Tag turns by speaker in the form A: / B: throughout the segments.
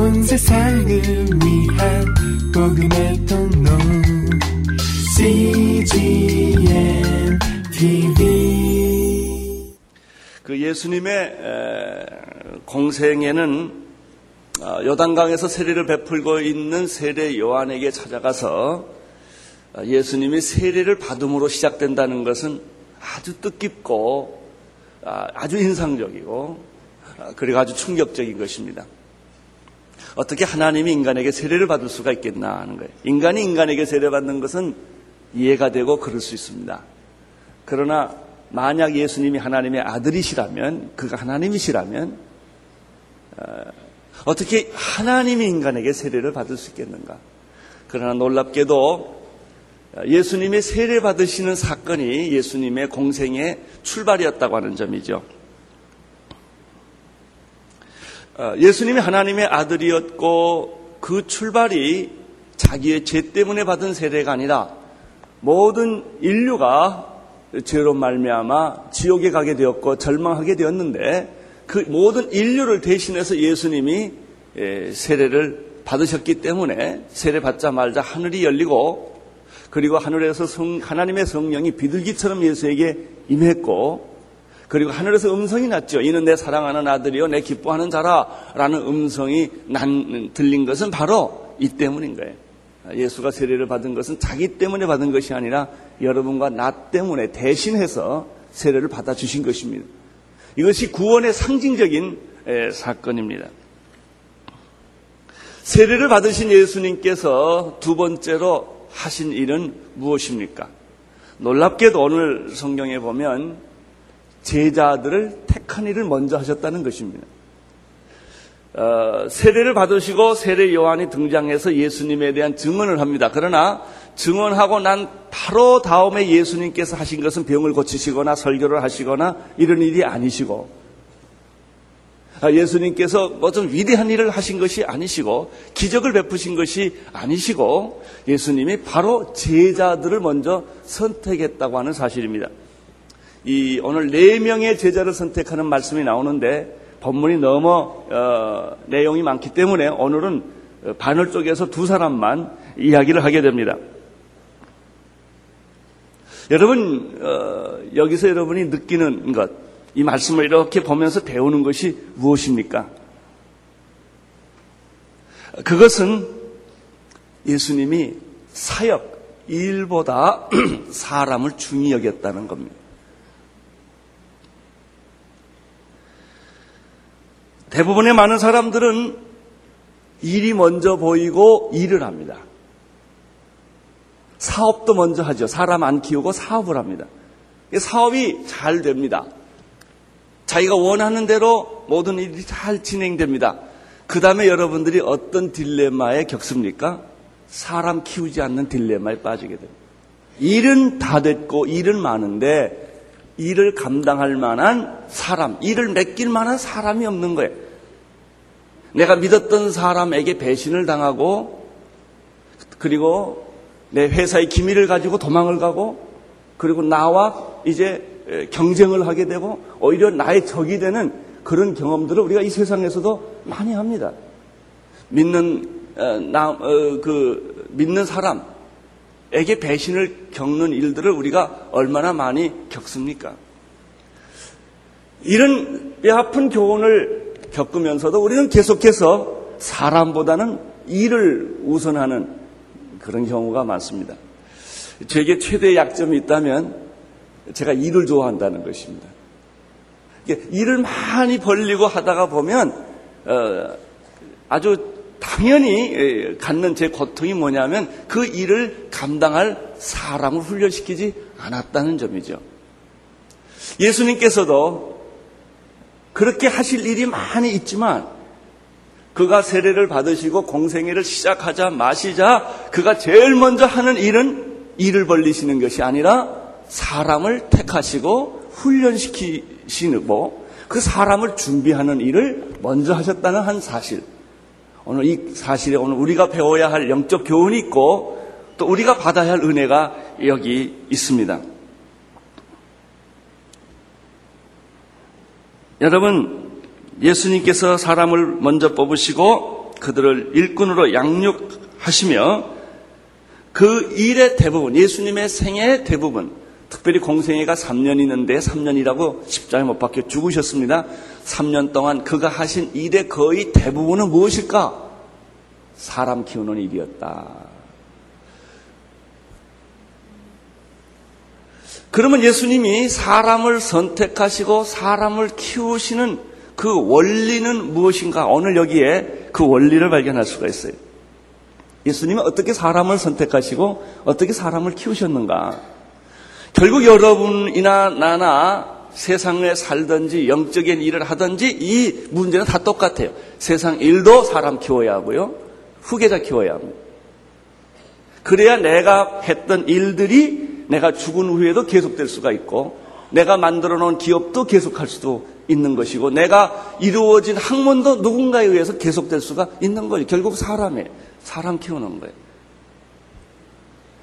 A: 온 세상을 위한 복음의 통로 CGM TV
B: 그 예수님의 공생에는 어, 요단강에서 세례를 베풀고 있는 세례 요한에게 찾아가서 어, 예수님이 세례를 받음으로 시작된다는 것은 아주 뜻깊고 아, 아주 인상적이고 아, 그리고 아주 충격적인 것입니다. 어떻게 하나님이 인간에게 세례를 받을 수가 있겠나 하는 거예요. 인간이 인간에게 세례받는 것은 이해가 되고 그럴 수 있습니다. 그러나 만약 예수님이 하나님의 아들이시라면 그가 하나님이시라면 어, 어떻게 하나님이 인간에게 세례를 받을 수 있겠는가? 그러나 놀랍게도 예수님의 세례 받으시는 사건이 예수님의 공생의 출발이었다고 하는 점이죠. 어, 예수님이 하나님의 아들이었고 그 출발이 자기의 죄 때문에 받은 세례가 아니라 모든 인류가 죄로 말미암아 지옥에 가게 되었고 절망하게 되었는데 그 모든 인류를 대신해서 예수님이 예, 세례를 받으셨기 때문에 세례 받자 말자 하늘이 열리고 그리고 하늘에서 성, 하나님의 성령이 비둘기처럼 예수에게 임했고 그리고 하늘에서 음성이 났죠. 이는 내 사랑하는 아들이요 내 기뻐하는 자라라는 음성이 난, 들린 것은 바로 이 때문인 거예요. 예수가 세례를 받은 것은 자기 때문에 받은 것이 아니라 여러분과 나 때문에 대신해서 세례를 받아 주신 것입니다. 이것이 구원의 상징적인 사건입니다. 세례를 받으신 예수님께서 두 번째로 하신 일은 무엇입니까? 놀랍게도 오늘 성경에 보면 제자들을 택한 일을 먼저 하셨다는 것입니다. 어, 세례를 받으시고 세례 요한이 등장해서 예수님에 대한 증언을 합니다. 그러나 증언하고 난 바로 다음에 예수님께서 하신 것은 병을 고치시거나 설교를 하시거나 이런 일이 아니시고 아, 예수님께서 어떤 위대한 일을 하신 것이 아니시고 기적을 베푸신 것이 아니시고 예수님이 바로 제자들을 먼저 선택했다고 하는 사실입니다. 이 오늘 네 명의 제자를 선택하는 말씀이 나오는데 본문이 너무 어, 내용이 많기 때문에 오늘은 바늘 쪽에서 두 사람만 이야기를 하게 됩니다. 여러분 어, 여기서 여러분이 느끼는 것, 이 말씀을 이렇게 보면서 배우는 것이 무엇입니까? 그것은 예수님이 사역 일보다 사람을 중히 여겼다는 겁니다. 대부분의 많은 사람들은 일이 먼저 보이고 일을 합니다. 사업도 먼저 하죠. 사람 안 키우고 사업을 합니다. 사업이 잘 됩니다. 자기가 원하는 대로 모든 일이 잘 진행됩니다. 그 다음에 여러분들이 어떤 딜레마에 겪습니까? 사람 키우지 않는 딜레마에 빠지게 됩니다. 일은 다 됐고 일은 많은데 일을 감당할 만한 사람, 일을 맡길 만한 사람이 없는 거예요. 내가 믿었던 사람에게 배신을 당하고 그리고 내 회사의 기밀을 가지고 도망을 가고 그리고 나와 이제 경쟁을 하게 되고 오히려 나의 적이 되는 그런 경험들을 우리가 이 세상에서도 많이 합니다. 믿는 어, 나, 어, 그 믿는 사람에게 배신을 겪는 일들을 우리가 얼마나 많이 겪습니까? 이런 뼈아픈 교훈을 겪으면서도 우리는 계속해서 사람보다는 일을 우선하는 그런 경우가 많습니다. 제게 최대 약점이 있다면 제가 일을 좋아한다는 것입니다. 일을 많이 벌리고 하다가 보면 어, 아주 당연히 갖는 제 고통이 뭐냐면 그 일을 감당할 사람을 훈련시키지 않았다는 점이죠. 예수님께서도 그렇게 하실 일이 많이 있지만 그가 세례를 받으시고 공생애를 시작하자 마시자 그가 제일 먼저 하는 일은 일을 벌리시는 것이 아니라 사람을 택하시고 훈련시키시고 그 사람을 준비하는 일을 먼저 하셨다는 한 사실. 오늘 이 사실에 오늘 우리가 배워야 할 영적 교훈이 있고 또 우리가 받아야 할 은혜가 여기 있습니다. 여러분, 예수님께서 사람을 먼저 뽑으시고 그들을 일꾼으로 양육하시며 그 일의 대부분, 예수님의 생애의 대부분, 특별히 공생애가 3년 있는데 3년이라고 십자가에 못 박혀 죽으셨습니다. 3년 동안 그가 하신 일의 거의 대부분은 무엇일까? 사람 키우는 일이었다. 그러면 예수님이 사람을 선택하시고 사람을 키우시는 그 원리는 무엇인가? 오늘 여기에 그 원리를 발견할 수가 있어요. 예수님은 어떻게 사람을 선택하시고 어떻게 사람을 키우셨는가? 결국 여러분이나 나나 세상에 살든지 영적인 일을 하든지 이 문제는 다 똑같아요. 세상 일도 사람 키워야 하고요. 후계자 키워야 합니다. 그래야 내가 했던 일들이 내가 죽은 후에도 계속될 수가 있고 내가 만들어 놓은 기업도 계속할 수도 있는 것이고 내가 이루어진 학문도 누군가에 의해서 계속될 수가 있는 거예요. 결국 사람의 사람 키우는 거예요.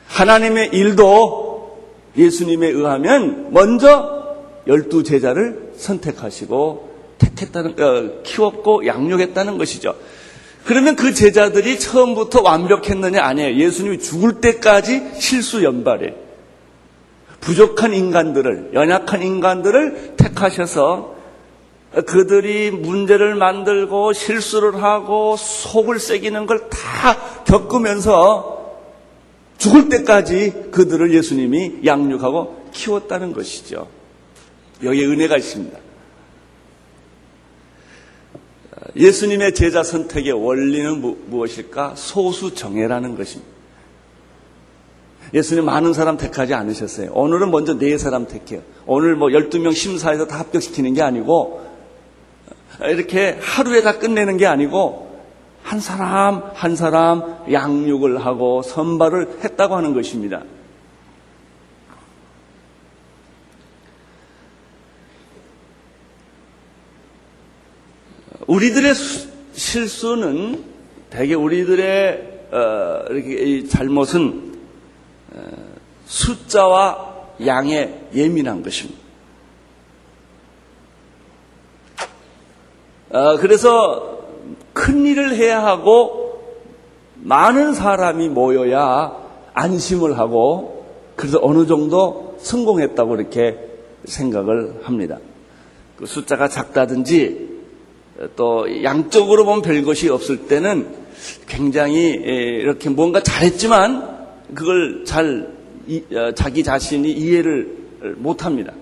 B: 하나님의 일도 예수님에 의하면 먼저 열두 제자를 선택하시고 택했다는 어, 키웠고 양육했다는 것이죠. 그러면 그 제자들이 처음부터 완벽했느냐 아니에요. 예수님이 죽을 때까지 실수 연발에 부족한 인간들을 연약한 인간들을 택하셔서 그들이 문제를 만들고 실수를 하고 속을 새기는 걸 다 겪으면서 죽을 때까지 그들을 예수님이 양육하고 키웠다는 것이죠. 여기에 은혜가 있습니다. 예수님의 제자 선택의 원리는 무엇일까? 소수 정예라는 것입니다. 예수님 많은 사람 택하지 않으셨어요. 오늘은 먼저 네 사람 택해요. 오늘 뭐 12명 심사해서 다 합격시키는 게 아니고 이렇게 하루에 다 끝내는 게 아니고 한 사람 한 사람 양육을 하고 선발을 했다고 하는 것입니다. 우리들의 실수는 대개 우리들의 어, 이렇게 잘못은 어, 숫자와 양에 예민한 것입니다. 어, 그래서 큰 일을 해야 하고 많은 사람이 모여야 안심을 하고 그래서 어느 정도 성공했다고 이렇게 생각을 합니다. 그 숫자가 작다든지 또 양적으로 보면 별것이 없을 때는 굉장히 이렇게 뭔가 잘했지만 그걸 잘 어, 자기 자신이 이해를 못합니다.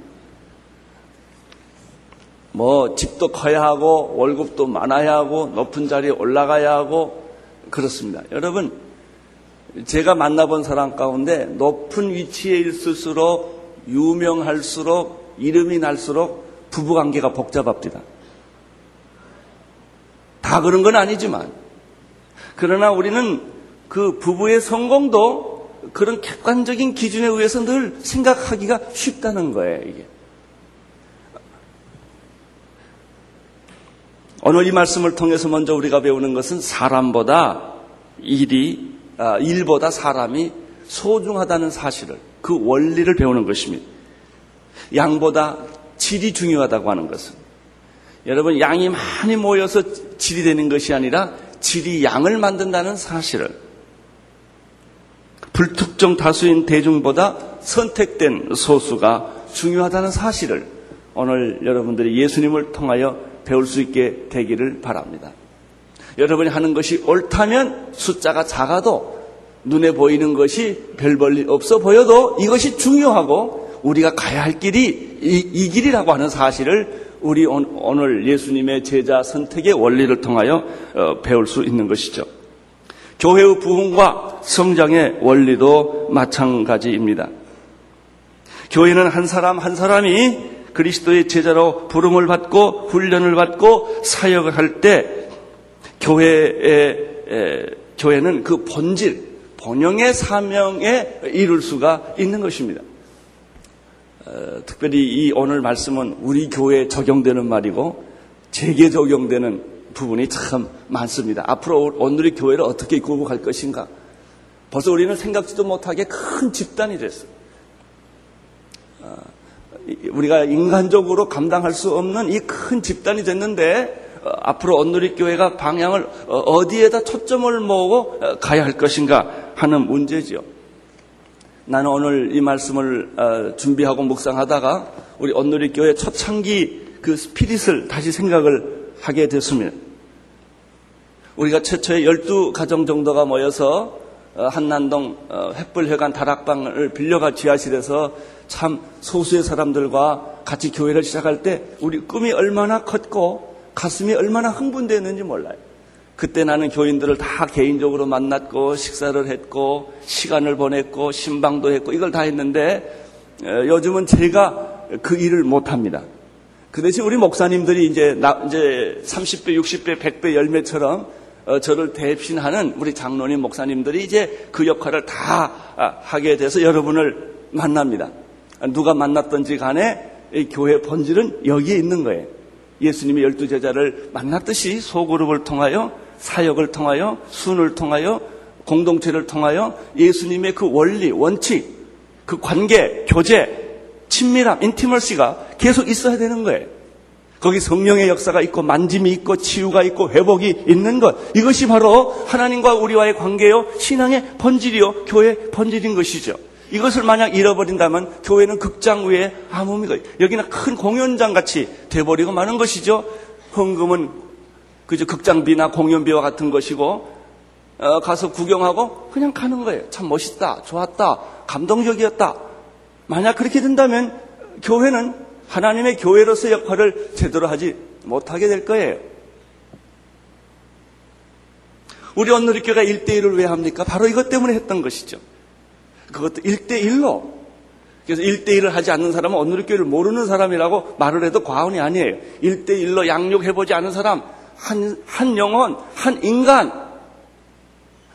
B: 뭐 집도 커야 하고 월급도 많아야 하고 높은 자리에 올라가야 하고 그렇습니다. 여러분 제가 만나본 사람 가운데 높은 위치에 있을수록 유명할수록 이름이 날수록 부부관계가 복잡합니다. 다 그런 건 아니지만 그러나 우리는 그 부부의 성공도 그런 객관적인 기준에 의해서 늘 생각하기가 쉽다는 거예요, 이게. 오늘 이 말씀을 통해서 먼저 우리가 배우는 것은 사람보다 일이, 아, 일보다 사람이 소중하다는 사실을, 그 원리를 배우는 것입니다. 양보다 질이 중요하다고 하는 것은 여러분 양이 많이 모여서 질이 되는 것이 아니라 질이 양을 만든다는 사실을 불특정 다수인 대중보다 선택된 소수가 중요하다는 사실을 오늘 여러분들이 예수님을 통하여 배울 수 있게 되기를 바랍니다. 여러분이 하는 것이 옳다면 숫자가 작아도 눈에 보이는 것이 별 볼일 없어 보여도 이것이 중요하고 우리가 가야 할 길이 이, 이 길이라고 하는 사실을 우리 오늘 예수님의 제자 선택의 원리를 통하여 어, 배울 수 있는 것이죠. 교회의 부흥과 성장의 원리도 마찬가지입니다. 교회는 한 사람 한 사람이 그리스도의 제자로 부름을 받고 훈련을 받고 사역을 할 때 교회의 교회는 그 본질, 본영의 사명에 이룰 수가 있는 것입니다. 어, 특별히 이 오늘 말씀은 우리 교회에 적용되는 말이고 제게 적용되는 부분이 참 많습니다. 앞으로 오늘의 교회를 어떻게 이끌고 갈 것인가? 벌써 우리는 생각지도 못하게 큰 집단이 됐어요. 어, 우리가 인간적으로 감당할 수 없는 이 큰 집단이 됐는데 어, 앞으로 온누리교회가 방향을 어, 어디에다 초점을 모으고 어, 가야 할 것인가 하는 문제지요. 나는 오늘 이 말씀을 어, 준비하고 묵상하다가 우리 온누리교회 초창기 그 스피릿을 다시 생각을 하게 됐습니다. 우리가 최초에 12가정 정도가 모여서 어, 한난동 어, 횃불회관 다락방을 빌려가 지하실에서 참 소수의 사람들과 같이 교회를 시작할 때 우리 꿈이 얼마나 컸고 가슴이 얼마나 흥분되었는지 몰라요. 그때 나는 교인들을 다 개인적으로 만났고 식사를 했고 시간을 보냈고 신방도 했고 이걸 다 했는데 어, 요즘은 제가 그 일을 못 합니다. 그 대신 우리 목사님들이 이제 나, 이제 30배, 60배, 100배 열매처럼 어, 저를 대신하는 우리 장로님 목사님들이 이제 그 역할을 다 아, 하게 돼서 여러분을 만납니다. 누가 만났던지 간에 이 교회 본질은 여기에 있는 거예요. 예수님이 열두 제자를 만났듯이 소그룹을 통하여 사역을 통하여 순을 통하여 공동체를 통하여 예수님의 그 원리, 원칙, 그 관계, 교제, 친밀함, 인티멀시가 계속 있어야 되는 거예요. 거기 성령의 역사가 있고 만짐이 있고 치유가 있고 회복이 있는 것. 이것이 바로 하나님과 우리와의 관계요, 신앙의 본질이요, 교회 본질인 것이죠. 이것을 만약 잃어버린다면 교회는 극장 위에 아무 의미가 여기는 큰 공연장 같이 돼버리고 마는 것이죠. 헌금은 그저 극장비나 공연비와 같은 것이고 어, 가서 구경하고 그냥 가는 거예요. 참 멋있다, 좋았다, 감동적이었다. 만약 그렇게 된다면 교회는 하나님의 교회로서 역할을 제대로 하지 못하게 될 거예요. 우리 온누리교가 1대1을 왜 합니까? 바로 이것 때문에 했던 것이죠. 그것도 1대1로. 그래서 1대1을 하지 않는 사람은 온누리교회를 모르는 사람이라고 말을 해도 과언이 아니에요. 1대1로 양육해보지 않은 사람, 한, 한 영혼, 한 인간,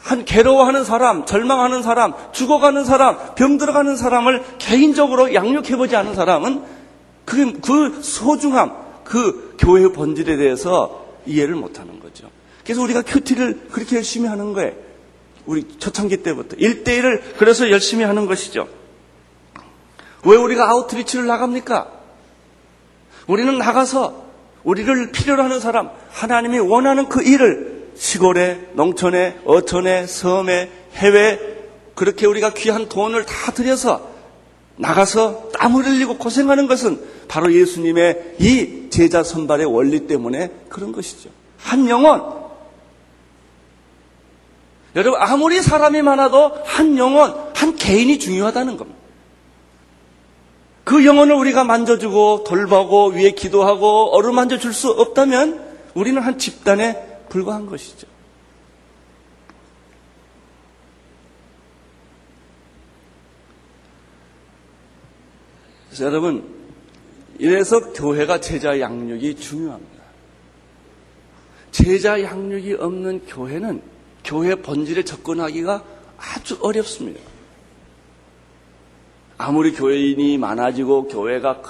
B: 한 괴로워하는 사람, 절망하는 사람, 죽어가는 사람, 병들어가는 사람을 개인적으로 양육해보지 않은 사람은 그, 그 소중함, 그 교회의 본질에 대해서 이해를 못하는 거죠. 그래서 우리가 큐티를 그렇게 열심히 하는 거예요. 우리 초창기 때부터. 1대1을 그래서 열심히 하는 것이죠. 왜 우리가 아우트리치를 나갑니까? 우리는 나가서 우리를 필요로 하는 사람, 하나님이 원하는 그 일을 시골에, 농촌에, 어촌에, 섬에, 해외, 그렇게 우리가 귀한 돈을 다 들여서 나가서 땀을 흘리고 고생하는 것은 바로 예수님의 이 제자 선발의 원리 때문에 그런 것이죠. 한 영혼, 여러분, 아무리 사람이 많아도 한 영혼, 한 개인이 중요하다는 겁니다. 그 영혼을 우리가 만져주고 돌보고 위에 기도하고 어루만져 줄 수 없다면 우리는 한 집단에 불과한 것이죠. 그래서 여러분, 이래서 교회가 제자 양육이 중요합니다. 제자 양육이 없는 교회는 교회 본질에 접근하기가 아주 어렵습니다. 아무리 교회인이 많아지고 교회가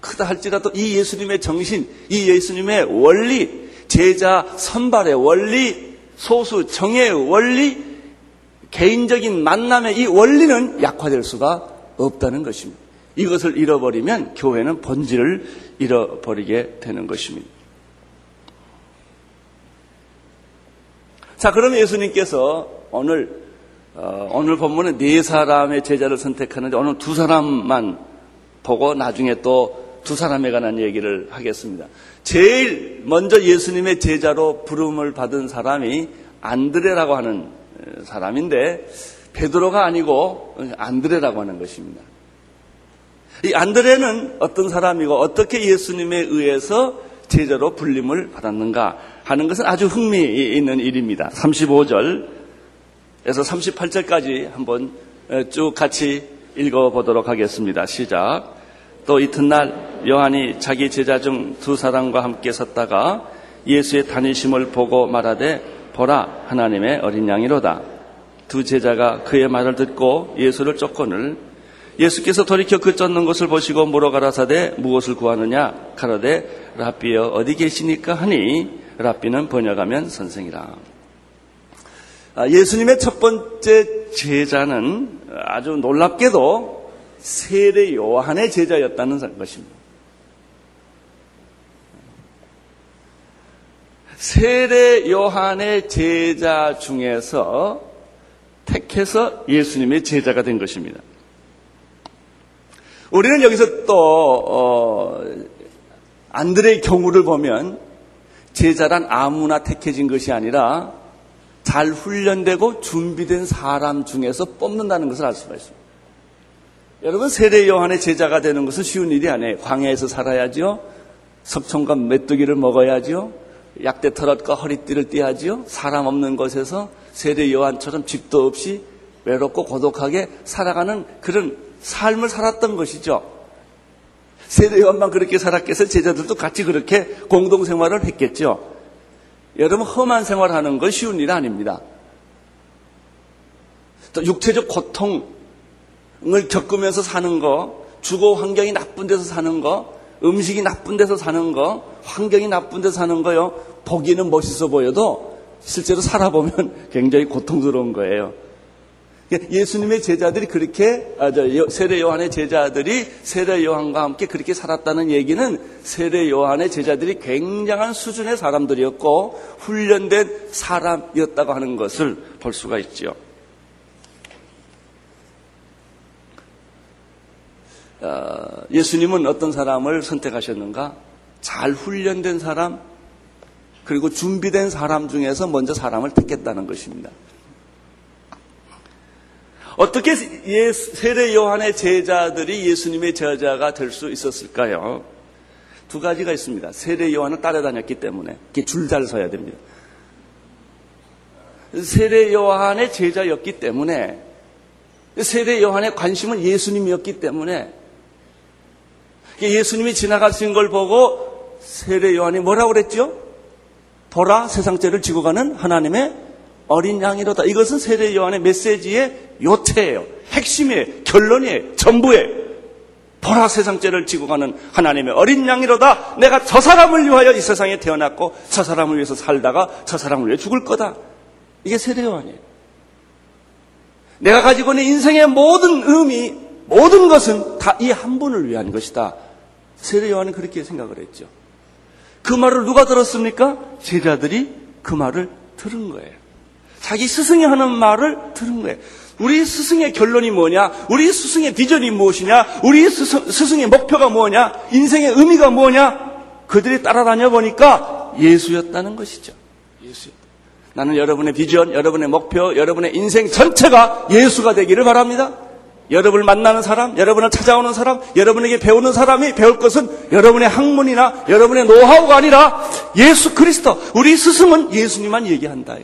B: 크다 할지라도 이 예수님의 정신, 이 예수님의 원리, 제자 선발의 원리, 소수 정의 원리, 개인적인 만남의 이 원리는 약화될 수가 없다는 것입니다. 이것을 잃어버리면 교회는 본질을 잃어버리게 되는 것입니다. 자, 그러면 예수님께서 오늘 어, 오늘 본문은 네 사람의 제자를 선택하는데 오늘 두 사람만 보고 나중에 또 두 사람에 관한 얘기를 하겠습니다. 제일 먼저 예수님의 제자로 부름을 받은 사람이 안드레라고 하는 사람인데 베드로가 아니고 안드레라고 하는 것입니다. 이 안드레는 어떤 사람이고 어떻게 예수님에 의해서 제자로 불림을 받았는가 하는 것은 아주 흥미 있는 일입니다. 35절에서 38절까지 한번 쭉 같이 읽어보도록 하겠습니다. 시작. 또 이튿날 요한이 자기 제자 중 두 사람과 함께 섰다가 예수의 다니심을 보고 말하되 보라 하나님의 어린 양이로다. 두 제자가 그의 말을 듣고 예수를 쫓거늘 예수께서 돌이켜 그 쫓는 것을 보시고 물어 가라사대 무엇을 구하느냐 가라되 라비여 어디 계시니까 하니 랍비는 번역하면 선생이라. 아, 예수님의 첫 번째 제자는 아주 놀랍게도 세례 요한의 제자였다는 것입니다. 세례 요한의 제자 중에서 택해서 예수님의 제자가 된 것입니다. 우리는 여기서 또 어, 안드레의 경우를 보면 제자란 아무나 택해진 것이 아니라 잘 훈련되고 준비된 사람 중에서 뽑는다는 것을 알 수가 있습니다. 여러분 세례 요한의 제자가 되는 것은 쉬운 일이 아니에요. 광야에서 살아야지요. 석청과 메뚜기를 먹어야지요. 약대 털옷과 허리띠를 띠야지요. 사람 없는 곳에서 세례 요한처럼 집도 없이 외롭고 고독하게 살아가는 그런 삶을 살았던 것이죠. 세례 요한만 그렇게 살았겠어 제자들도 같이 그렇게 공동 생활을 했겠죠. 여러분 험한 생활하는 건 쉬운 일 아닙니다. 또 육체적 고통을 겪으면서 사는 거, 주거 환경이 나쁜 데서 사는 거, 음식이 나쁜 데서 사는 거, 환경이 나쁜 데서 사는 거요. 보기는 멋있어 보여도 실제로 살아보면 굉장히 고통스러운 거예요. 예수님의 제자들이 그렇게 아, 저, 세례 요한의 제자들이 세례 요한과 함께 그렇게 살았다는 얘기는 세례 요한의 제자들이 굉장한 수준의 사람들이었고 훈련된 사람이었다고 하는 것을 볼 수가 있죠. 어, 예수님은 어떤 사람을 선택하셨는가? 잘 훈련된 사람, 그리고 준비된 사람 중에서 먼저 사람을 택했다는 것입니다. 어떻게 예, 세례 요한의 제자들이 예수님의 제자가 될 수 있었을까요? 두 가지가 있습니다. 세례 요한을 따라다녔기 때문에 줄 잘 서야 됩니다. 세례 요한의 제자였기 때문에 세례 요한의 관심은 예수님이었기 때문에 예수님이 지나가신 걸 보고 세례 요한이 뭐라고 그랬죠? 보라 세상죄를 지고 가는 하나님의 어린 양이로다. 이것은 세례 요한의 메시지의 요체예요. 핵심이에요. 결론이에요. 전부예요. 보라 세상죄를 지고 가는 하나님의 어린 양이로다. 내가 저 사람을 위하여 이 세상에 태어났고 저 사람을 위해서 살다가 저 사람을 위해 죽을 거다. 이게 세례 요한이에요. 내가 가지고 있는 인생의 모든 의미, 모든 것은 다 이 한 분을 위한 것이다. 세례 요한은 그렇게 생각을 했죠. 그 말을 누가 들었습니까? 제자들이 그 말을 들은 거예요. 자기 스승이 하는 말을 들은 거예요. 우리 스승의 결론이 뭐냐? 우리 스승의 비전이 무엇이냐? 우리 스승, 의 목표가 뭐냐? 인생의 의미가 뭐냐? 그들이 따라다녀 보니까 예수였다는 것이죠. 예수였다. 나는 여러분의 비전, 여러분의 목표, 여러분의 인생 전체가 예수가 되기를 바랍니다. 여러분을 만나는 사람, 여러분을 찾아오는 사람, 여러분에게 배우는 사람이 배울 것은 여러분의 학문이나 여러분의 노하우가 아니라 예수 그리스도. 우리 스승은 예수님만 얘기한다.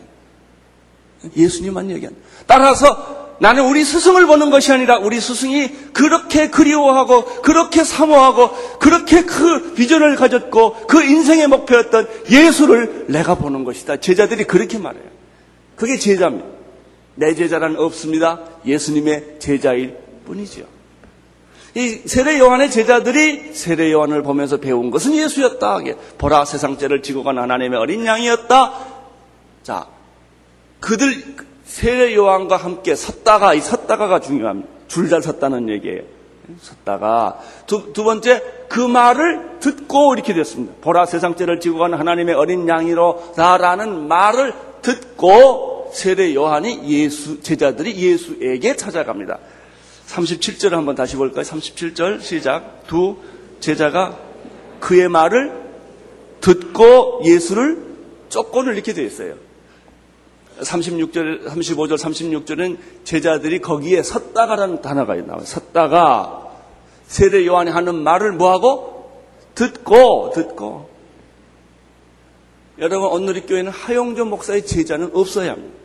B: 예수님만 얘기한다. 따라서 나는 우리 스승을 보는 것이 아니라 우리 스승이 그렇게 그리워하고 그렇게 사모하고 그렇게 그 비전을 가졌고 그 인생의 목표였던 예수를 내가 보는 것이다. 제자들이 그렇게 말해요. 그게 제자입니다. 내 제자란 없습니다. 예수님의 제자일 뿐이죠. 이 세례 요한의 제자들이 세례 요한을 보면서 배운 것은 예수였다. 보라 세상죄를 지고 간 하나님의 어린 양이었다. 자, 그들 세례 요한과 함께 섰다가 이 섰다가가 중요합니다. 줄잘 섰다는 얘기예요. 섰다가 두, 두 번째 그 말을 듣고 이렇게 됐습니다. 보라 세상죄를 지고 간 하나님의 어린 양이로다라는 말을 듣고 세례 요한이 예수 제자들이 예수에게 찾아갑니다. 37절 한번 다시 볼까요? 37절 시작. 두 제자가 그의 말을 듣고 예수를 쫓고는 이렇게 되어 있어요. 36절, 35절, 36절은 제자들이 거기에 섰다가라는 단어가 나와요. 섰다가 세례 요한이 하는 말을 뭐하고? 듣고, 듣고. 여러분, 오늘의 교회는 하용조 목사의 제자는 없어야 합니다.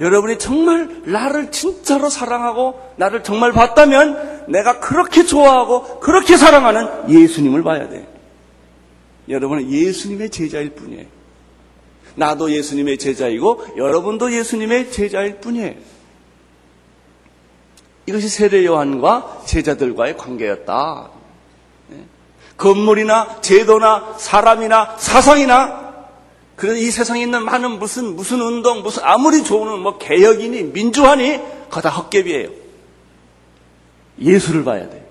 B: 여러분이 정말 나를 진짜로 사랑하고 나를 정말 봤다면 내가 그렇게 좋아하고 그렇게 사랑하는 예수님을 봐야 돼. 여러분은 예수님의 제자일 뿐이에요. 나도 예수님의 제자이고 여러분도 예수님의 제자일 뿐이에요. 이것이 세례 요한과 제자들과의 관계였다. 네. 건물이나 제도나 사람이나 사상이나 그래서 이 세상에 있는 많은 무슨 무슨 운동 무슨 아무리 좋은 뭐 개혁이니 민주화니 그다 헛개비예요. 예수를 봐야 돼.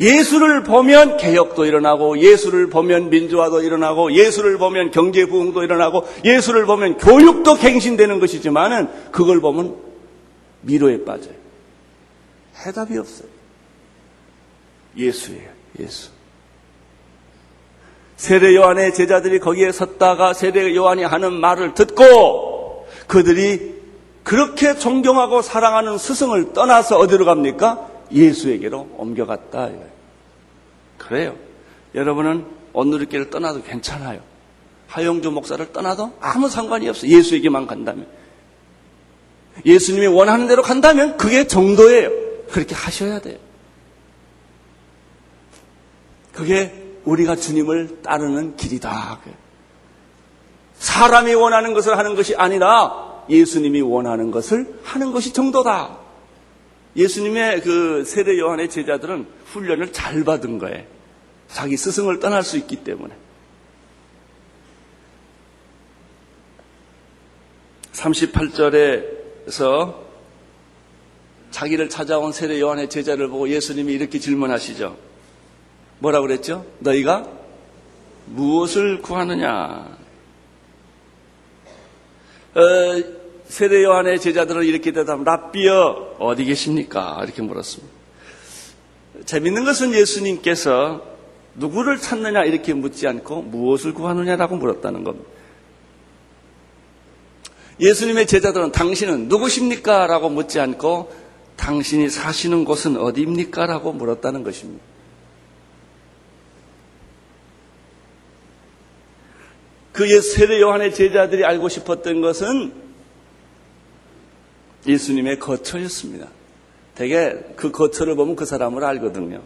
B: 예수를 보면 개혁도 일어나고 예수를 보면 민주화도 일어나고 예수를 보면 경제 부흥도 일어나고 예수를 보면 교육도 갱신되는 것이지만은 그걸 보면 미로에 빠져요. 해답이 없어요. 예수예요. 예수. 세례 요한의 제자들이 거기에 섰다가 세례 요한이 하는 말을 듣고 그들이 그렇게 존경하고 사랑하는 스승을 떠나서 어디로 갑니까? 예수에게로 옮겨갔다. 그래요. 여러분은 온누리길을 떠나도 괜찮아요. 하영주 목사를 떠나도 아무 상관이 없어요. 예수에게만 간다면. 예수님이 원하는 대로 간다면 그게 정도예요. 그렇게 하셔야 돼요. 그게 우리가 주님을 따르는 길이다. 사람이 원하는 것을 하는 것이 아니라 예수님이 원하는 것을 하는 것이 정도다. 예수님의 그 세례 요한의 제자들은 훈련을 잘 받은 거예요. 자기 스승을 떠날 수 있기 때문에. 38절에서 자기를 찾아온 세례 요한의 제자를 보고 예수님이 이렇게 질문하시죠. 뭐라고 그랬죠? 너희가 무엇을 구하느냐? 어, 세례 요한의 제자들은 이렇게 대답, 랍비어 어디 계십니까? 이렇게 물었습니다. 재밌는 것은 예수님께서 누구를 찾느냐 이렇게 묻지 않고 무엇을 구하느냐라고 물었다는 겁니다. 예수님의 제자들은 당신은 누구십니까? 라고 묻지 않고 당신이 사시는 곳은 어디입니까? 라고 물었다는 것입니다. 그 세례 요한의 제자들이 알고 싶었던 것은 예수님의 거처였습니다. 되게 그 거처를 보면 그 사람을 알거든요.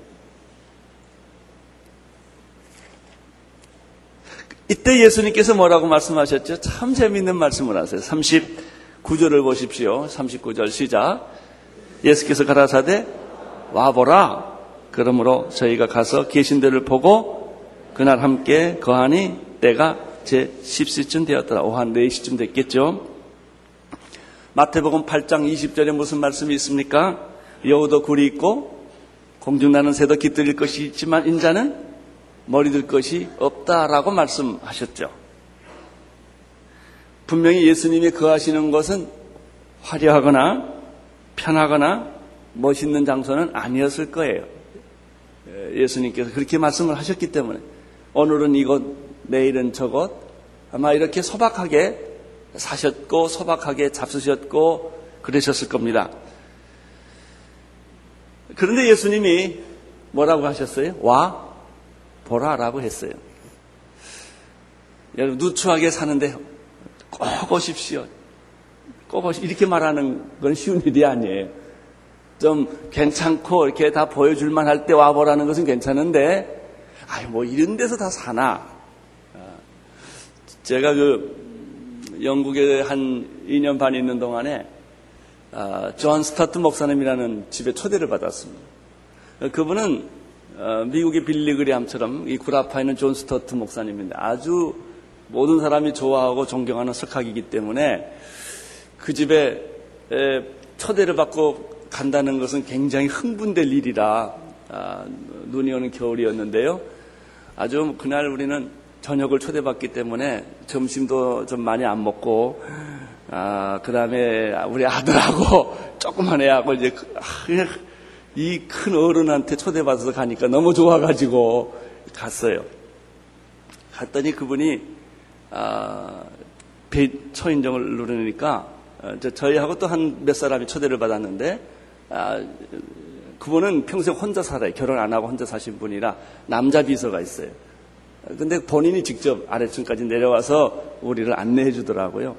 B: 이때 예수님께서 뭐라고 말씀하셨죠? 참 재밌는 말씀을 하세요. 39절을 보십시오. 39절 시작. 예수께서 가라사대 와보라. 그러므로 저희가 가서 계신 데를 보고 그날 함께 거하니 때가 제 10시쯤 되었더라. 오후 한 4시쯤 됐겠죠. 마태복음 8장 20절에 무슨 말씀이 있습니까? 여우도 굴이 있고 공중나는 새도 깃들일 것이 있지만 인자는 머리 들 것이 없다라고 말씀하셨죠. 분명히 예수님이 거하시는 것은 화려하거나 편하거나 멋있는 장소는 아니었을 거예요. 예수님께서 그렇게 말씀을 하셨기 때문에 오늘은 이곳, 내일은 저곳 아마 이렇게 소박하게 사셨고 소박하게 잡수셨고 그러셨을 겁니다. 그런데 예수님이 뭐라고 하셨어요? 와 보라라고 했어요. 여러분 누추하게 사는데 꼭 오십시오. 꼭 오십시오. 이렇게 말하는 건 쉬운 일이 아니에요. 좀 괜찮고 이렇게 다 보여줄 만 할 때 와보라는 것은 괜찮은데 아유 뭐 이런 데서 다 사나. 아, 제가 그 영국에 한 2년 반 있는 동안에 아, 존 스토트 목사님이라는 집에 초대를 받았습니다. 그분은 어, 미국의 빌리 그레이엄처럼 이 구라파에 있는 존 스토트 목사님인데 아주 모든 사람이 좋아하고 존경하는 석학이기 때문에 그 집에 초대를 받고 간다는 것은 굉장히 흥분될 일이라 아, 눈이 오는 겨울이었는데요. 아주 그날 우리는 저녁을 초대받기 때문에 점심도 좀 많이 안 먹고 아, 그 다음에 우리 아들하고 조그만 애하고 이제 그, 아, 이큰 어른한테 초대받아서 가니까 너무 좋아가지고 갔어요. 갔더니 그분이 아, 배 초인종을 누르니까 어, 저희하고 또 한 몇 사람이 초대를 받았는데 아, 그분은 평생 혼자 살아요. 결혼 안 하고 혼자 사신 분이라 남자 비서가 있어요. 근데 본인이 직접 아래층까지 내려와서 우리를 안내해 주더라고요.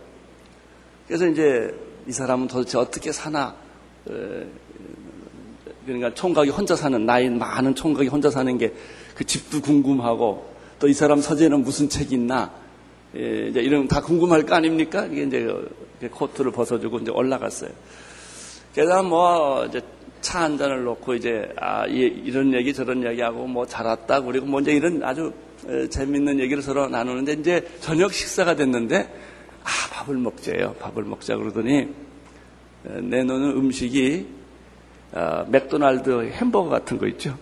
B: 그래서 이제 이 사람은 도대체 어떻게 사나, 그러니까 총각이 혼자 사는, 나이 많은 총각이 혼자 사는 게 그 집도 궁금하고 또 이 사람 서재는 무슨 책이 있나, 이제 이런 다 궁금할 거 아닙니까? 이게 이제 코트를 벗어주고 이제 올라갔어요. 그래서 뭐 이제 차 한 잔을 놓고 이제 아 이런 얘기 저런 얘기하고 뭐 잘 왔다 그리고 뭐 이제 이런 아주 재밌는 얘기를 서로 나누는데 이제 저녁 식사가 됐는데 아 밥을 먹재요. 밥을 먹자 그러더니 내놓는 음식이 어, 맥도날드 햄버거 같은 거 있죠.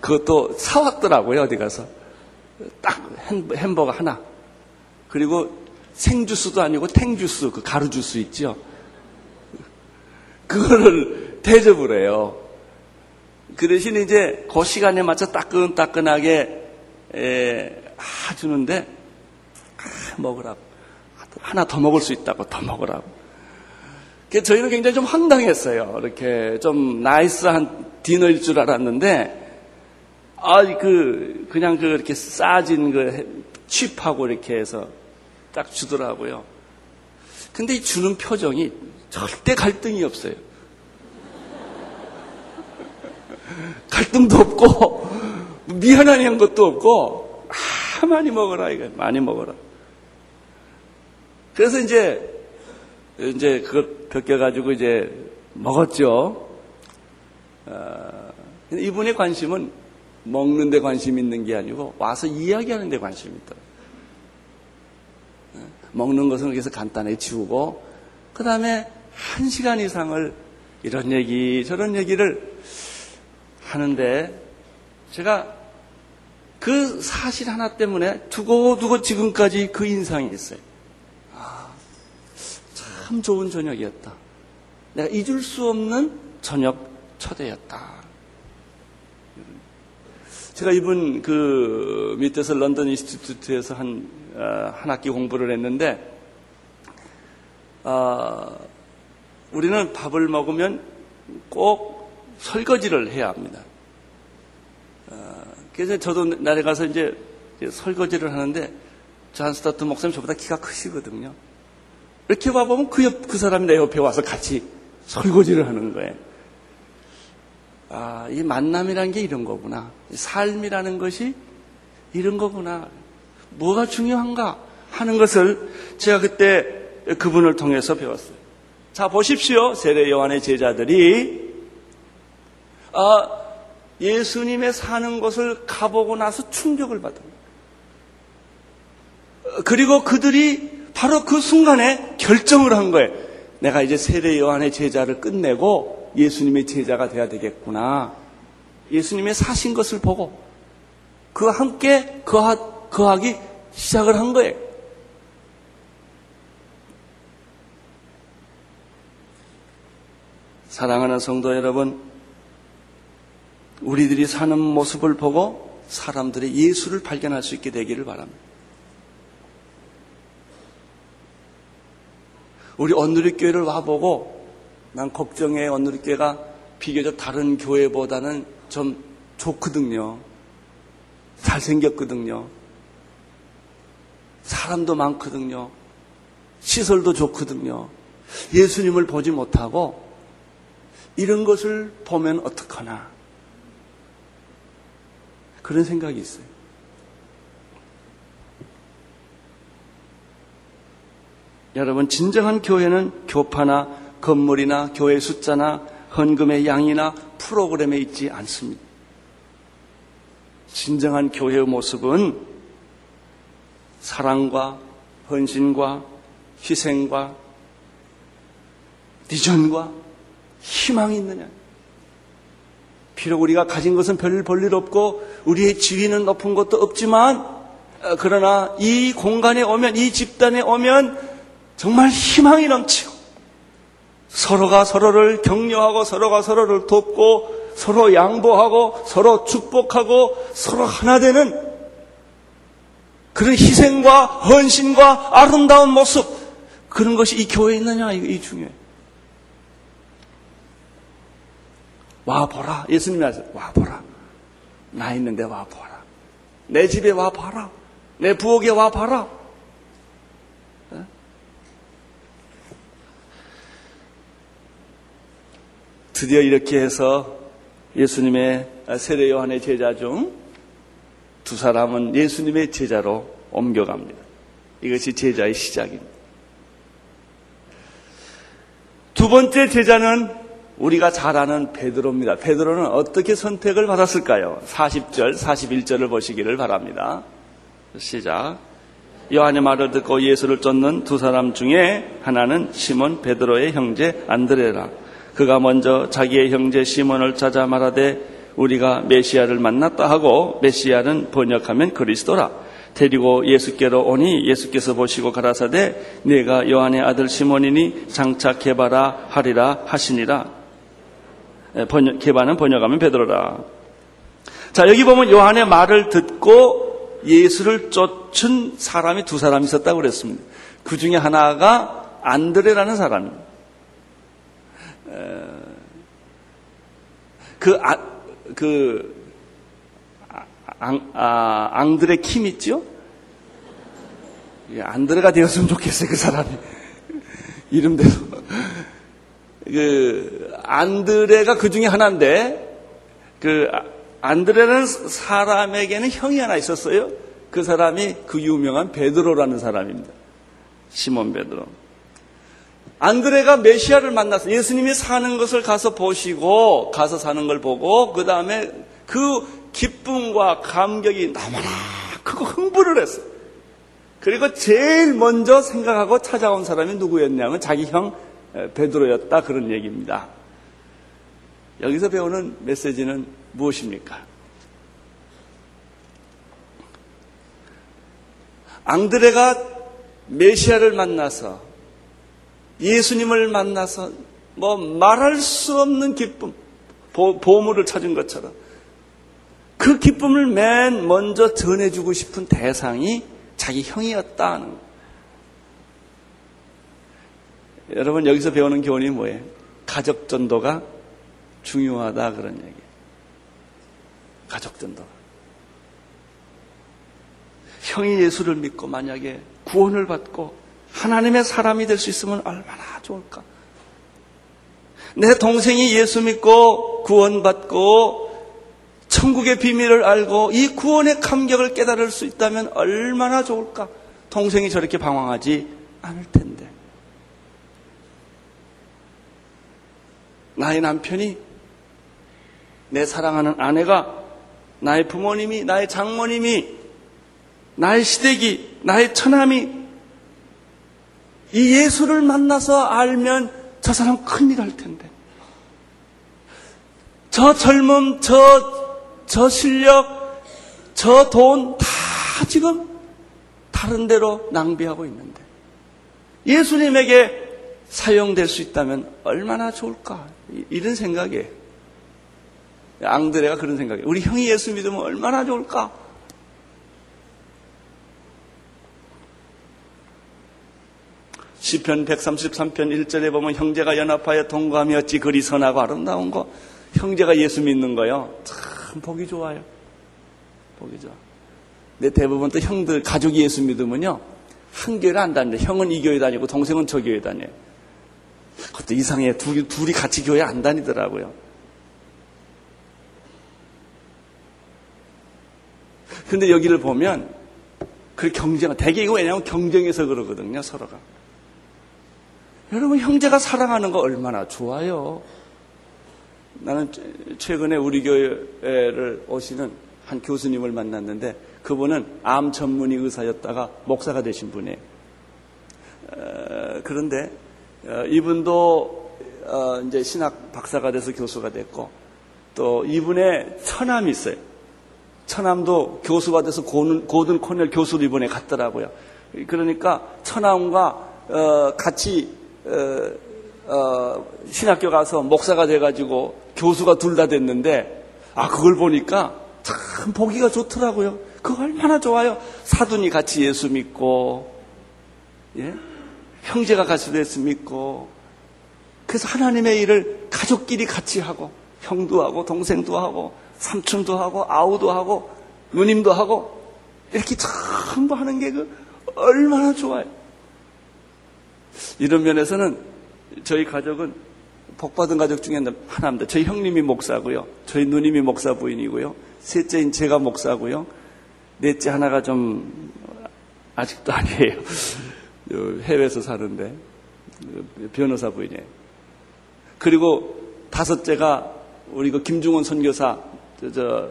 B: 그것도 사왔더라고요, 어디 가서. 딱 햄- 햄버거 하나. 그리고 생주스도 아니고 탱주스, 그 가루 주스 있죠. 그거를 대접을 해요. 그 대신 이제 그 시간에 맞춰 따끈따끈하게 에, 아, 주는데 아, 먹으라고 하나 더 먹을 수 있다고 더 먹으라고. 저희는 굉장히 좀 황당했어요. 이렇게 좀 나이스한 디너일 줄 알았는데 아 그 그냥 그 이렇게 싸진 그 칩하고 이렇게 해서 딱 주더라고요. 근데 이 주는 표정이 절대 갈등이 없어요. 갈등도 없고 미안한 것도 없고 아 많이 먹어라 이거 많이 먹어라. 그래서 이제 이제 그걸 벗겨가지고 이제 먹었죠. 어, 이분의 관심은 먹는 데 관심 있는 게 아니고 와서 이야기하는 데 관심이 있더라고요. 어, 먹는 것은 그래서 간단하게 치우고 그 다음에 한 시간 이상을 이런 얘기 저런 얘기를 하는데 제가 그 사실 하나 때문에 두고두고 지금까지 그 인상이 있어요. 아, 참 좋은 저녁이었다. 내가 잊을 수 없는 저녁 초대였다. 제가 이분 그 밑에서 런던 인스티튜트에서 한, 어, 한 학기 공부를 했는데, 어, 우리는 밥을 먹으면 꼭 설거지를 해야 합니다. 어, 그래서 저도 날에 가서 이제 설거지를 하는데, 잔스타트 목사님 저보다 키가 크시거든요. 이렇게 와보면 그 옆, 그 사람이 내 옆에 와서 같이 설거지를 하는 거예요. 아, 이 만남이라는 게 이런 거구나. 삶이라는 것이 이런 거구나. 뭐가 중요한가 하는 것을 제가 그때 그분을 통해서 배웠어요. 자, 보십시오. 세례 요한의 제자들이, 아, 예수님의 사는 것을 가보고 나서 충격을 받은 거예요. 그리고 그들이 바로 그 순간에 결정을 한 거예요. 내가 이제 세례 요한의 제자를 끝내고 예수님의 제자가 돼야 되겠구나. 예수님의 사신 것을 보고 그와 함께 거하, 거하기 시작을 한 거예요. 사랑하는 성도 여러분, 우리들이 사는 모습을 보고 사람들의 예수를 발견할 수 있게 되기를 바랍니다. 우리 언누리 교회를 와보고 난 걱정해 언누리 교회가 비교적 다른 교회보다는 좀 좋거든요. 잘생겼거든요. 사람도 많거든요. 시설도 좋거든요. 예수님을 보지 못하고 이런 것을 보면 어떡하나. 그런 생각이 있어요. 여러분, 진정한 교회는 교파나 건물이나 교회 숫자나 헌금의 양이나 프로그램에 있지 않습니다. 진정한 교회의 모습은 사랑과 헌신과 희생과 비전과 희망이 있느냐. 비록 우리가 가진 것은 별 볼일 없고 우리의 지위는 높은 것도 없지만 그러나 이 공간에 오면 이 집단에 오면 정말 희망이 넘치고 서로가 서로를 격려하고 서로가 서로를 돕고 서로 양보하고 서로 축복하고 서로 하나 되는 그런 희생과 헌신과 아름다운 모습 그런 것이 이 교회에 있느냐 이 중요해. 와 보라 예수님이 하세요. 와 보라 나 있는데 와 보라 내 집에 와 봐라 내 부엌에 와 봐라 드디어 이렇게 해서 예수님의 세례 요한의 제자 중 두 사람은 예수님의 제자로 옮겨갑니다. 이것이 제자의 시작입니다. 두 번째 제자는 우리가 잘 아는 베드로입니다. 베드로는 어떻게 선택을 받았을까요? 40절, 41절을 보시기를 바랍니다. 시작. 요한의 말을 듣고 예수를 쫓는 두 사람 중에 하나는 시몬 베드로의 형제 안드레라. 그가 먼저 자기의 형제 시몬을 찾아 말하되 우리가 메시아를 만났다 하고 메시아는 번역하면 그리스도라. 데리고 예수께로 오니 예수께서 보시고 가라사대 내가 요한의 아들 시몬이니 개바라 하리라 하시니라. 번역, 개바는 번역하면 베드로라. 자 여기 보면 요한의 말을 듣고 예수를 쫓은 사람이 두 사람이 있었다고 그랬습니다. 그 중에 하나가 안드레라는 사람입니다. 그, 아, 그, 앙, 아, 앙드레 킴 있죠? 안드레가 되었으면 좋겠어요, 그 사람이. 이름대로. 그, 안드레가 그 중에 하나인데, 그, 안드레라는 사람에게는 형이 하나 있었어요. 그 사람이 그 유명한 베드로라는 사람입니다. 시몬 베드로. 안드레가 메시아를 만나서 예수님이 사는 것을 가서 보시고 가서 사는 걸 보고 그 다음에 그 기쁨과 감격이 너무나 크고 흥분을 했어요. 그리고 제일 먼저 생각하고 찾아온 사람이 누구였냐면 자기 형 베드로였다 그런 얘기입니다. 여기서 배우는 메시지는 무엇입니까? 앙드레가 메시아를 만나서 예수님을 만나서 뭐 말할 수 없는 기쁨, 보, 보물을 찾은 것처럼 그 기쁨을 맨 먼저 전해주고 싶은 대상이 자기 형이었다는 거. 여러분 여기서 배우는 교훈이 뭐예요? 가족 전도가 중요하다 그런 얘기. 가족 전도. 형이 예수를 믿고 만약에 구원을 받고 하나님의 사람이 될 수 있으면 얼마나 좋을까? 내 동생이 예수 믿고 구원받고 천국의 비밀을 알고 이 구원의 감격을 깨달을 수 있다면 얼마나 좋을까? 동생이 저렇게 방황하지 않을 텐데. 나의 남편이 내 사랑하는 아내가 나의 부모님이 나의 장모님이 나의 시댁이 나의 처남이 이 예수를 만나서 알면 저 사람 큰일 할 텐데. 저 젊음, 저, 저 실력, 저 돈 다 지금 다른 데로 낭비하고 있는데. 예수님에게 사용될 수 있다면 얼마나 좋을까. 이런 생각이에요. 앙드레가 그런 생각이에요. 우리 형이 예수 믿으면 얼마나 좋을까. 시편 133편 1절에 보면 형제가 연합하여 어찌 그리 선하고 아름다운 거. 형제가 예수 믿는 거요. 참 보기 좋아요. 보기 좋아. 근데 대부분 또 형들 가족이 예수 믿으면요. 한 교회를 안 다니는데 형은 이 교회 다니고 동생은 저 교회 다녀요. 그것도 이상해. 둘이, 둘이 같이 교회 안 다니더라고요 근데 여기를 보면 그 경쟁, 대개 이거 왜냐하면 경쟁해서 그러거든요, 서로가. 여러분 형제가 사랑하는 거 얼마나 좋아요. 나는 최근에 우리 교회를 오시는 한 교수님을 만났는데 그분은 암 전문의 의사였다가 목사가 되신 분이에요. 어, 그런데 어, 이분도 어, 이제 신학 박사가 돼서 교수가 됐고 또 이분의 처남이 있어요. 처남도 교수가 돼서 고든, 고든 코넬 교수로 이번에 갔더라고요. 그러니까 처남과 같이 어, 어, 신학교 가서 목사가 돼가지고 교수가 둘 다 됐는데 아 그걸 보니까 참 보기가 좋더라고요. 그거 얼마나 좋아요. 사돈이 같이 예수 믿고 예? 형제가 같이 예수 믿고 그래서 하나님의 일을 가족끼리 같이 하고 형도 하고 동생도 하고 삼촌도 하고 아우도 하고 누님도 하고 이렇게 전부 하는 게 그 얼마나 좋아요. 이런 면에서는 저희 가족은 복받은 가족 중에 하나입니다. 저희 형님이 목사고요. 저희 누님이 목사 부인이고요. 셋째인 제가 목사고요. 넷째 하나가 좀 아직도 아니에요. 해외에서 사는데 변호사 부인이에요. 그리고 다섯째가 우리 그 김중원 선교사 저, 저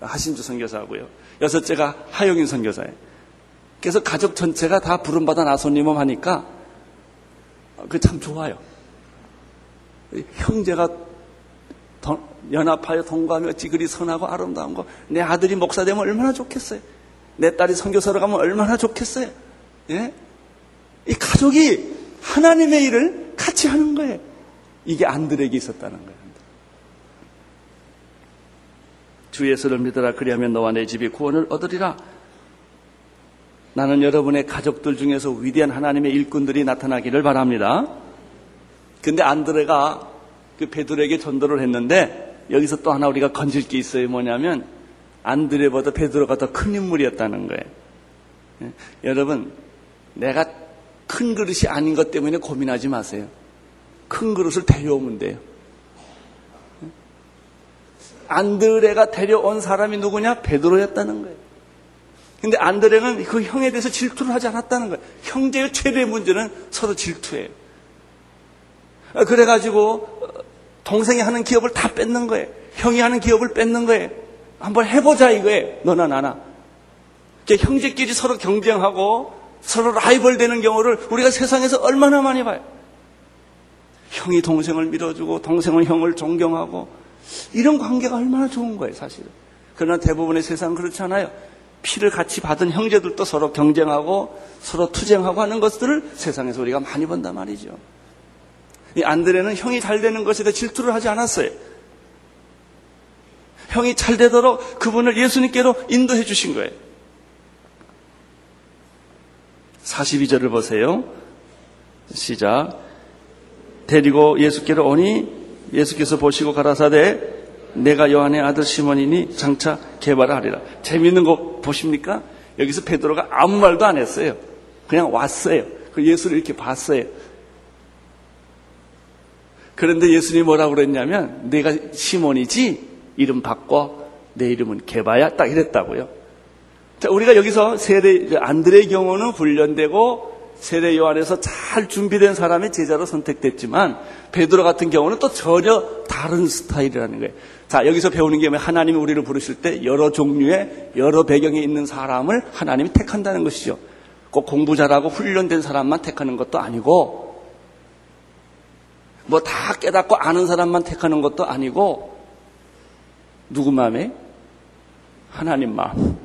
B: 하신주 선교사고요. 여섯째가 하영인 선교사예요. 그래서 가족 전체가 다 부름받아 나손님을 하니까 그 참 좋아요. 형제가 동- 연합하여 동거하며 어찌 그리 선하고 아름다운 거. 내 아들이 목사 되면 얼마나 좋겠어요. 내 딸이 선교사로 가면 얼마나 좋겠어요. 예? 이 가족이 하나님의 일을 같이 하는 거예요. 이게 안들에게 있었다는 거예요. 주 예수를 믿어라 그리하면 너와 내 집이 구원을 얻으리라. 나는 여러분의 가족들 중에서 위대한 하나님의 일꾼들이 나타나기를 바랍니다. 근데 안드레가 그 베드로에게 전도를 했는데 여기서 또 하나 우리가 건질 게 있어요. 뭐냐면 안드레보다 베드로가 더 큰 인물이었다는 거예요. 예? 여러분, 내가 큰 그릇이 아닌 것 때문에 고민하지 마세요. 큰 그릇을 데려오면 돼요. 예? 안드레가 데려온 사람이 누구냐? 베드로였다는 거예요. 근데 안드레는 그 형에 대해서 질투를 하지 않았다는 거예요. 형제의 최대의 문제는 서로 질투예요. 아, 그래가지고 동생이 하는 기업을 다 뺏는 거예요. 형이 하는 기업을 뺏는 거예요. 한번 해보자 이거예요. 너나 나나. 형제끼리 서로 경쟁하고 서로 라이벌 되는 경우를 우리가 세상에서 얼마나 많이 봐요. 형이 동생을 밀어주고 동생은 형을 존경하고 이런 관계가 얼마나 좋은 거예요, 사실은. 그러나 대부분의 세상은 그렇지 않아요. 피를 같이 받은 형제들도 서로 경쟁하고 서로 투쟁하고 하는 것들을 세상에서 우리가 많이 본단 말이죠. 이 안드레는 형이 잘 되는 것에 대해 질투를 하지 않았어요. 형이 잘 되도록 그분을 예수님께로 인도해 주신 거예요. 42절을 보세요. 시작. 데리고 예수께로 오니 예수께서 보시고 가라사대 내가 요한의 아들 시몬이니 장차 개발하리라. 재밌는 거 보십니까? 여기서 베드로가 아무 말도 안 했어요. 그냥 왔어요. 그 예수를 이렇게 봤어요. 그런데 예수님이 뭐라고 그랬냐면 내가 시몬이지 이름 바꿔 내 이름은 개바야 딱 이랬다고요. 자, 우리가 여기서 세례 안드레의 경우는 훈련되고 세례 요한에서 잘 준비된 사람이 제자로 선택됐지만 베드로 같은 경우는 또 전혀 다른 스타일이라는 거예요. 자, 여기서 배우는 게 하나님이 우리를 부르실 때 여러 종류의 여러 배경에 있는 사람을 하나님이 택한다는 것이죠. 꼭 공부 잘하고 훈련된 사람만 택하는 것도 아니고 뭐 다 깨닫고 아는 사람만 택하는 것도 아니고 누구 마음에? 하나님 마음.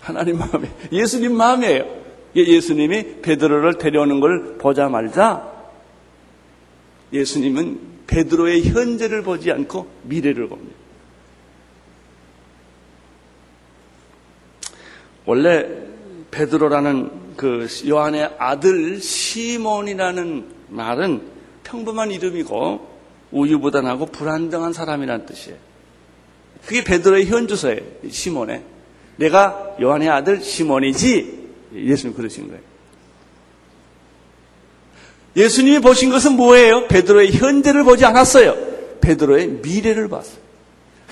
B: 하나님 마음에. 예수님 마음이에요. 예수님이 베드로를 데려오는 걸 보자 말자 예수님은 베드로의 현재를 보지 않고 미래를 봅니다. 원래 베드로라는 그 요한의 아들 시몬이라는 말은 평범한 이름이고 우유부단하고 불안정한 사람이라는 뜻이에요. 그게 베드로의 현주소예요. 시몬의. 내가 요한의 아들 시몬이지 예수님 그러신 거예요. 예수님이 보신 것은 뭐예요? 베드로의 현재를 보지 않았어요. 베드로의 미래를 봤어요.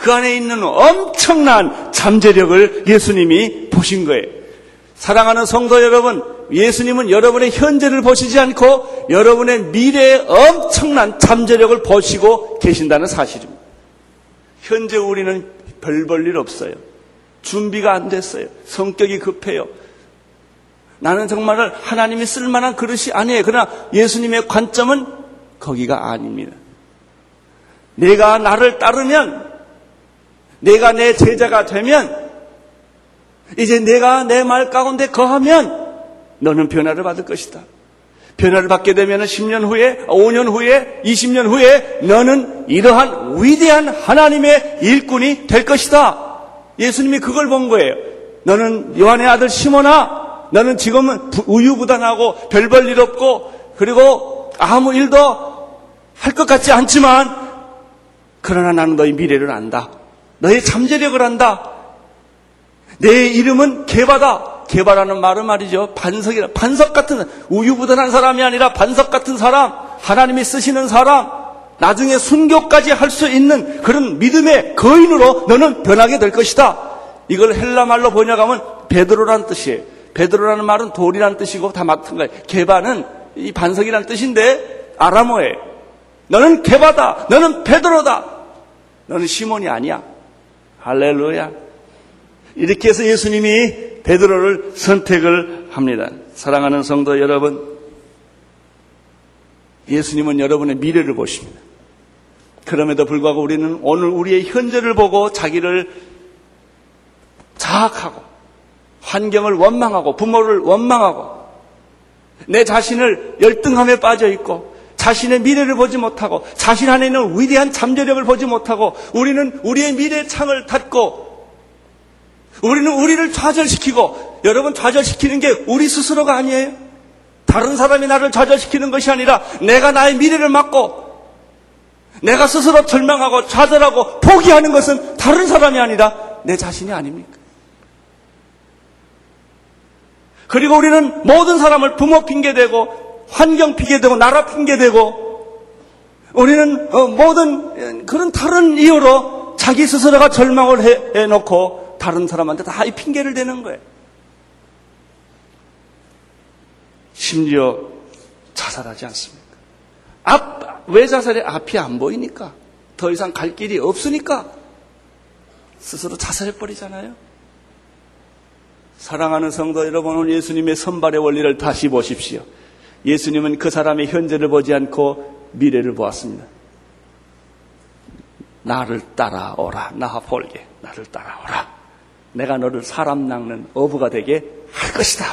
B: 그 안에 있는 엄청난 잠재력을 예수님이 보신 거예요. 사랑하는 성도 여러분, 예수님은 여러분의 현재를 보시지 않고 여러분의 미래의 엄청난 잠재력을 보시고 계신다는 사실입니다. 현재 우리는 별 볼 일 없어요. 준비가 안 됐어요. 성격이 급해요. 나는 정말 하나님이 쓸만한 그릇이 아니에요. 그러나 예수님의 관점은 거기가 아닙니다. 내가 나를 따르면, 내가 내 제자가 되면, 이제 내가 내 말 가운데 거하면, 너는 변화를 받을 것이다. 변화를 받게 되면 10년 후에, 5년 후에, 20년 후에 너는 이러한 위대한 하나님의 일꾼이 될 것이다. 예수님이 그걸 본 거예요. 너는 요한의 아들 시몬아, 너는 지금은 우유부단하고 별 볼 일 없고 그리고 아무 일도 할 것 같지 않지만 그러나 나는 너의 미래를 안다. 너의 잠재력을 안다. 내 이름은 게바다. 게바라는 말은 말이죠. 반석이라 반석 같은 우유부단한 사람이 아니라 반석 같은 사람, 하나님이 쓰시는 사람, 나중에 순교까지 할 수 있는 그런 믿음의 거인으로 너는 변하게 될 것이다. 이걸 헬라 말로 번역하면 베드로라는 뜻이에요. 베드로라는 말은 돌이라는 뜻이고 다 같은 거예요. 게바는 이 반석이라는 뜻인데 아람어예요. 너는 개바다. 너는 베드로다. 너는 시몬이 아니야. 할렐루야. 이렇게 해서 예수님이 베드로를 선택을 합니다. 사랑하는 성도 여러분, 예수님은 여러분의 미래를 보십니다. 그럼에도 불구하고 우리는 오늘 우리의 현재를 보고 자기를 자학하고 환경을 원망하고 부모를 원망하고 내 자신을 열등함에 빠져 있고 자신의 미래를 보지 못하고 자신 안에 있는 위대한 잠재력을 보지 못하고 우리는 우리의 미래의 창을 닫고 우리는 우리를 좌절시키고 여러분 좌절시키는 게 우리 스스로가 아니에요. 다른 사람이 나를 좌절시키는 것이 아니라 내가 나의 미래를 막고 내가 스스로 절망하고 좌절하고 포기하는 것은 다른 사람이 아니라 내 자신이 아닙니까? 그리고 우리는 모든 사람을 부모 핑계대고 환경 핑계대고 나라 핑계대고 우리는 어, 모든 그런 다른 이유로 자기 스스로가 절망을 해놓고 다른 사람한테 다 이 핑계를 대는 거예요. 심지어 자살하지 않습니까? 앞, 왜 자살해? 앞이 안 보이니까. 더 이상 갈 길이 없으니까. 스스로 자살해버리잖아요. 사랑하는 성도 여러분, 예수님의 선발의 원리를 다시 보십시오. 예수님은 그 사람의 현재를 보지 않고 미래를 보았습니다. 나를 따라오라. 나 볼게. 나를 따라오라. 내가 너를 사람 낚는 어부가 되게 할 것이다.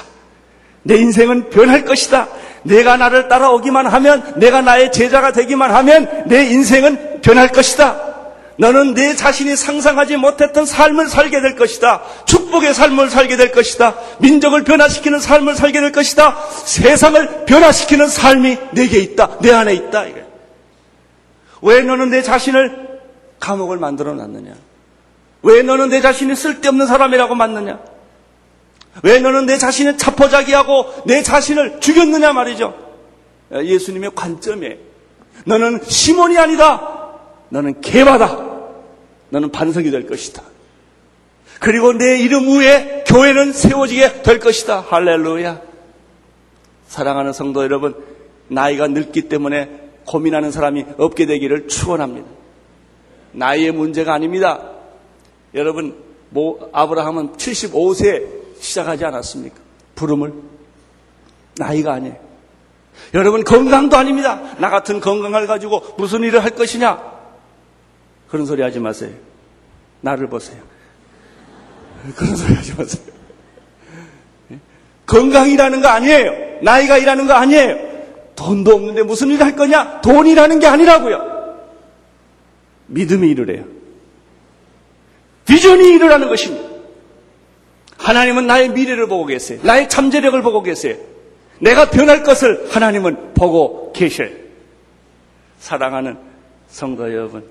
B: 내 인생은 변할 것이다. 내가 나를 따라오기만 하면, 내가 나의 제자가 되기만 하면 내 인생은 변할 것이다. 너는 내 자신이 상상하지 못했던 삶을 살게 될 것이다. 축복의 삶을 살게 될 것이다. 민족을 변화시키는 삶을 살게 될 것이다. 세상을 변화시키는 삶이 내게 있다. 내 안에 있다. 왜 너는 내 자신을 감옥을 만들어 놨느냐? 왜 너는 내 자신이 쓸데없는 사람이라고 맞느냐? 왜 너는 내 자신을 자포자기하고 내 자신을 죽였느냐 말이죠. 예수님의 관점에 너는 시몬이 아니다. 너는 개바다. 너는 반석이 될 것이다. 그리고 내 이름 위에 교회는 세워지게 될 것이다. 할렐루야. 사랑하는 성도 여러분, 나이가 늙기 때문에 고민하는 사람이 없게 되기를 축원합니다. 나이의 문제가 아닙니다. 여러분, 뭐 아브라함은 75세 시작하지 않았습니까? 부름을 나이가 아니에요. 여러분 건강도 아닙니다. 나 같은 건강을 가지고 무슨 일을 할 것이냐? 그런 소리 하지 마세요. 나를 보세요. 그런 소리 하지 마세요. 건강이라는 거 아니에요. 나이가 일하는 거 아니에요. 돈도 없는데 무슨 일을 할 거냐? 돈이라는 게 아니라고요. 믿음이 일을 해요. 비전이 일어나는 것입니다. 하나님은 나의 미래를 보고 계세요. 나의 잠재력을 보고 계세요. 내가 변할 것을 하나님은 보고 계셔요. 사랑하는 성도 여러분,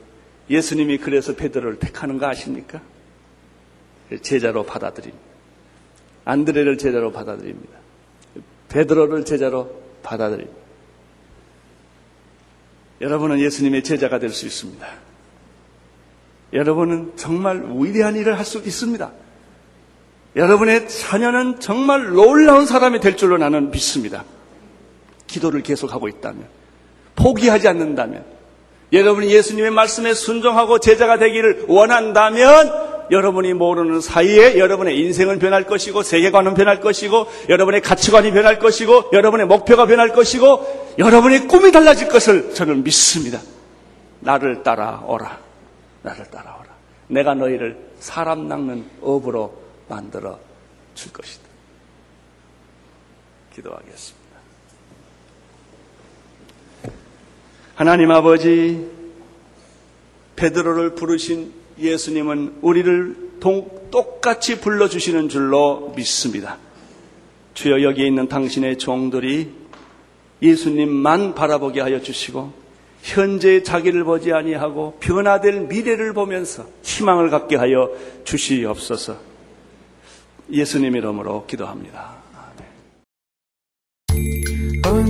B: 예수님이 그래서 베드로를 택하는 거 아십니까? 제자로 받아들입니다. 안드레를 제자로 받아들입니다. 베드로를 제자로 받아들입니다. 여러분은 예수님의 제자가 될 수 있습니다. 여러분은 정말 위대한 일을 할 수 있습니다. 여러분의 자녀는 정말 놀라운 사람이 될 줄로 나는 믿습니다. 기도를 계속하고 있다면, 포기하지 않는다면, 여러분이 예수님의 말씀에 순종하고 제자가 되기를 원한다면, 여러분이 모르는 사이에 여러분의 인생은 변할 것이고, 세계관은 변할 것이고, 여러분의 가치관이 변할 것이고, 여러분의 목표가 변할 것이고, 여러분의 꿈이 달라질 것을 저는 믿습니다. 나를 따라오라. 나를 따라오라. 내가 너희를 사람 낚는 업으로 만들어 줄 것이다. 기도하겠습니다. 하나님 아버지, 베드로를 부르신 예수님은 우리를 동, 똑같이 불러주시는 줄로 믿습니다. 주여 여기에 있는 당신의 종들이 예수님만 바라보게 하여 주시고 현재의 자기를 보지 아니하고 변화될 미래를 보면서 희망을 갖게 하여 주시옵소서. 예수님 이름으로 기도합니다.